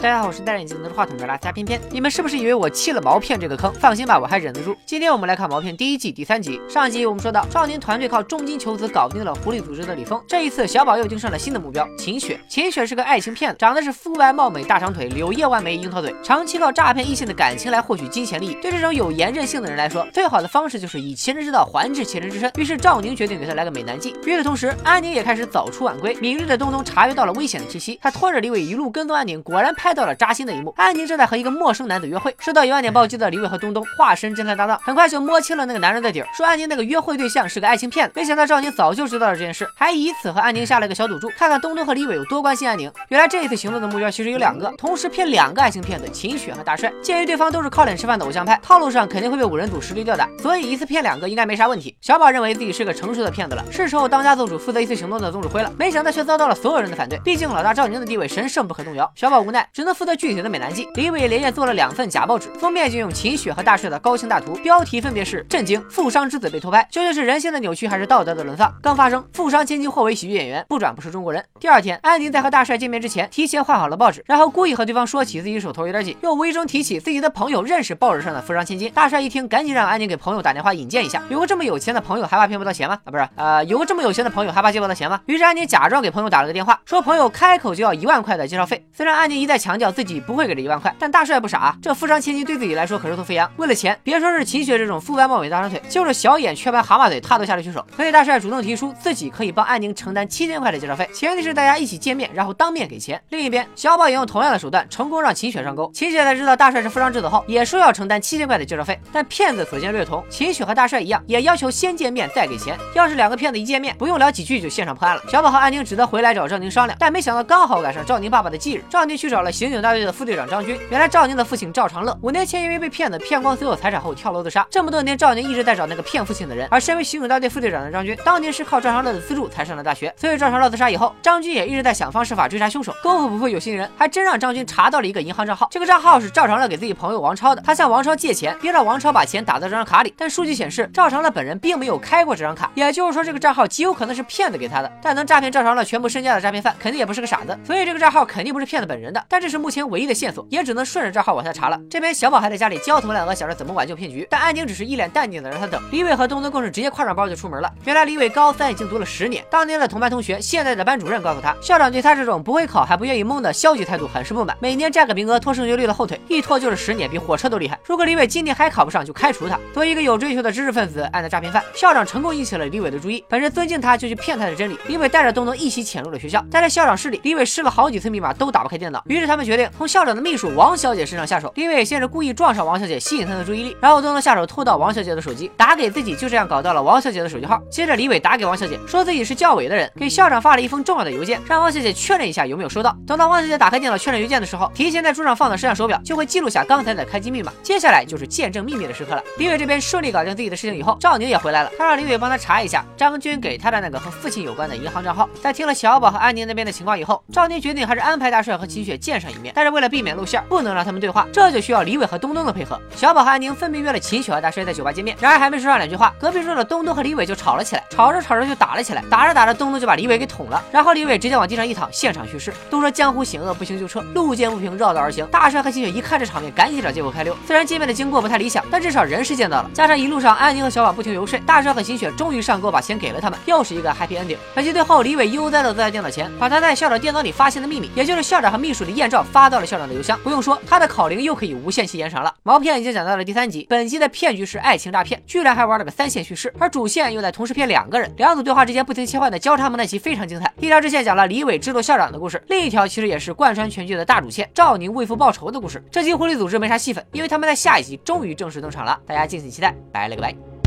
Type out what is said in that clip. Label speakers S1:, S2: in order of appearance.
S1: 大家好，我是戴着眼镜拿着话筒的拉加偏偏。你们是不是以为我弃了毛片这个坑？放心吧，我还忍得住。今天我们来看毛片第一季第三集。上集我们说到，赵宁团队靠重金求子搞定了狐狸组织的李峰。这一次，小宝又盯上了新的目标秦雪。秦雪是个爱情骗子，长得是肤白貌美、大长腿、柳叶弯眉、樱桃嘴，长期靠诈骗异性的感情来获取金钱利益。对这种有颜任性的人来说，最好的方式就是以其人之道还治其人之身。于是赵宁决定给他来个美男计。与此同时，安宁也开始早出晚归。敏锐的东东察觉到了危险的气息，他拖着李伟一路跟踪安宁，果然拍到了扎心的一幕。安宁正在和一个陌生男子约会。受到一万点暴击的李伟和东东化身侦探搭档，很快就摸清了那个男人的底儿，说安宁那个约会对象是个爱情骗子。没想到赵宁早就知道了这件事，还以此和安宁下了个小赌注，看看东东和李伟有多关心安宁。原来这一次行动的目标其实有两个，同时骗两个爱情骗子秦雪和大帅。鉴于对方都是靠脸吃饭的偶像派，套路上肯定会被五人组实力吊打，所以一次骗两个应该没啥问题。小宝认为自己是个成熟的骗子了，是时候当家做主，负责一次行动的总指挥了。没想到却遭到了所有人的反对，毕竟老大赵宁的地位神圣不可动摇。小宝无奈，只能负责具体的美男计。李伟连夜做了两份假报纸，封面就用秦雪和大帅的高清大图，标题分别是震惊富商之子被偷拍，究竟是人性的扭曲还是道德的沦丧？刚发生，富商千金或为喜剧演员，不转不是中国人。第二天，安宁在和大帅见面之前，提前换好了报纸，然后故意和对方说起自己手头有点紧，又无意中提起自己的朋友认识报纸上的富商千金。大帅一听，赶紧让安宁给朋友打电话引荐一下。有个这么有钱的朋友，还怕骗不到钱吗？啊，不是，呃，有个这么有钱的朋友，还怕借不到钱吗？于是安宁假装给朋友打了个电话，说朋友开口就要一万块的介绍费。虽然安宁一再强强调自己不会给这一万块，但大帅不傻，这富商千金对自己来说可是头飞扬。为了钱，别说是秦雪这种肤白貌美大长腿，就是小眼雀斑蛤蟆嘴，他都下得去手。所以大帅主动提出自己可以帮安宁承担七千块的介绍费，前提是大家一起见面，然后当面给钱。另一边，小宝也用同样的手段成功让秦雪上钩。秦雪在知道大帅是富商之子后，也说要承担七千块的介绍费，但骗子所见略同。秦雪和大帅一样，也要求先见面再给钱。要是两个骗子一见面，不用聊几句就现场破案了。小宝和安宁只得回来找赵宁商量，但没想到刚好赶上赵宁爸爸的忌日。赵宁去找了刑警大队的副队长张军。原来赵宁的父亲赵长乐五年前因为被骗子骗光所有财产后跳楼自杀。这么多年，赵宁一直在找那个骗父亲的人。而身为刑警大队副队长的张军，当年是靠赵长乐的资助才上了大学。所以赵长乐自杀以后，张军也一直在想方设法追查凶手。功夫不负有心人，还真让张军查到了一个银行账号。这个账号是赵长乐给自己朋友王超的，他向王超借钱，并让王超把钱打到这张卡里。但数据显示，赵长乐本人并没有开过这张卡，也就是说，这个账号极有可能是骗子给他的。但能诈骗赵长乐全部身家的诈骗犯，肯定也不是个傻子。所以这个账号肯定不是骗子本人的。但这这是目前唯一的线索，也只能顺着账号往下查了。这边小宝还在家里焦头烂额，想着怎么挽救骗局。但安宁只是一脸淡定的让他等。李伟和东东更是直接挎上包就出门了。原来李伟高三已经读了十年，当年的同班同学，现在的班主任告诉他，校长对他这种不会考还不愿意蒙的消极态度很是不满，每年占个名额拖升学率的后腿，一拖就是十年，比火车都厉害。如果李伟今年还考不上，就开除他。作为一个有追求的知识分子，暗的诈骗犯，校长成功引起了李伟的注意。本着尊敬他就去骗他的真理，李伟带着东东一起潜入了学校。但在校长室里，李伟试了好几次密码都打不开电脑，于是他他们决定从校长的秘书王小姐身上下手。李伟先是故意撞上王小姐，吸引她的注意力，然后东东下手偷到王小姐的手机，打给自己，就这样搞到了王小姐的手机号。接着李伟打给王小姐，说自己是教委的人，给校长发了一封重要的邮件，让王小姐确认一下有没有收到。等到王小姐打开电脑确认邮件的时候，提前在桌上放的摄像手表就会记录下刚才的开机密码。接下来就是见证秘密的时刻了。李伟这边顺利搞定自己的事情以后，赵宁也回来了，他让李伟帮他查一下张军给他的那个和父亲有关的银行账号。在听了小宝和安宁那边的情况以后，赵宁决定还是安排大帅和秦雪见上上一面，但是为了避免露馅，不能让他们对话，这就需要李伟和东东的配合。小宝和安宁分别约了秦雪和大帅在酒吧见面，然而还没说上两句话，隔壁桌的东东和李伟就吵了起来，吵着吵着就打了起来，打着打着东东就把李伟给捅了，然后李伟直接往地上一躺，现场去世。都说江湖险恶，不行就撤，路见不平绕道而行。大帅和秦雪一看这场面，赶紧找借口开溜。虽然见面的经过不太理想，但至少人是见到了，加上一路上安宁和小宝不停游说，大帅和秦雪终于上钩，把钱给了他们，又是一个 happy ending。可惜最后李伟悠哉的坐在电脑前，把他在校长电脑里发现的秘密，也就是校长和秘书的照发到了校长的邮箱。不用说，他的考龄又可以无限期延长了。毛片已经讲到了第三集，本集的骗局是爱情诈骗，居然还玩了个三线叙事，而主线又在同时骗两个人，两组对话之间不停切换的交叉蒙太奇非常精彩。一条支线讲了李伟制作校长的故事，另一条其实也是贯穿全剧的大主线赵宁为父报仇的故事。这集狐狸组织没啥戏份，因为他们在下一集终于正式登场了，大家敬请期待。拜了个拜。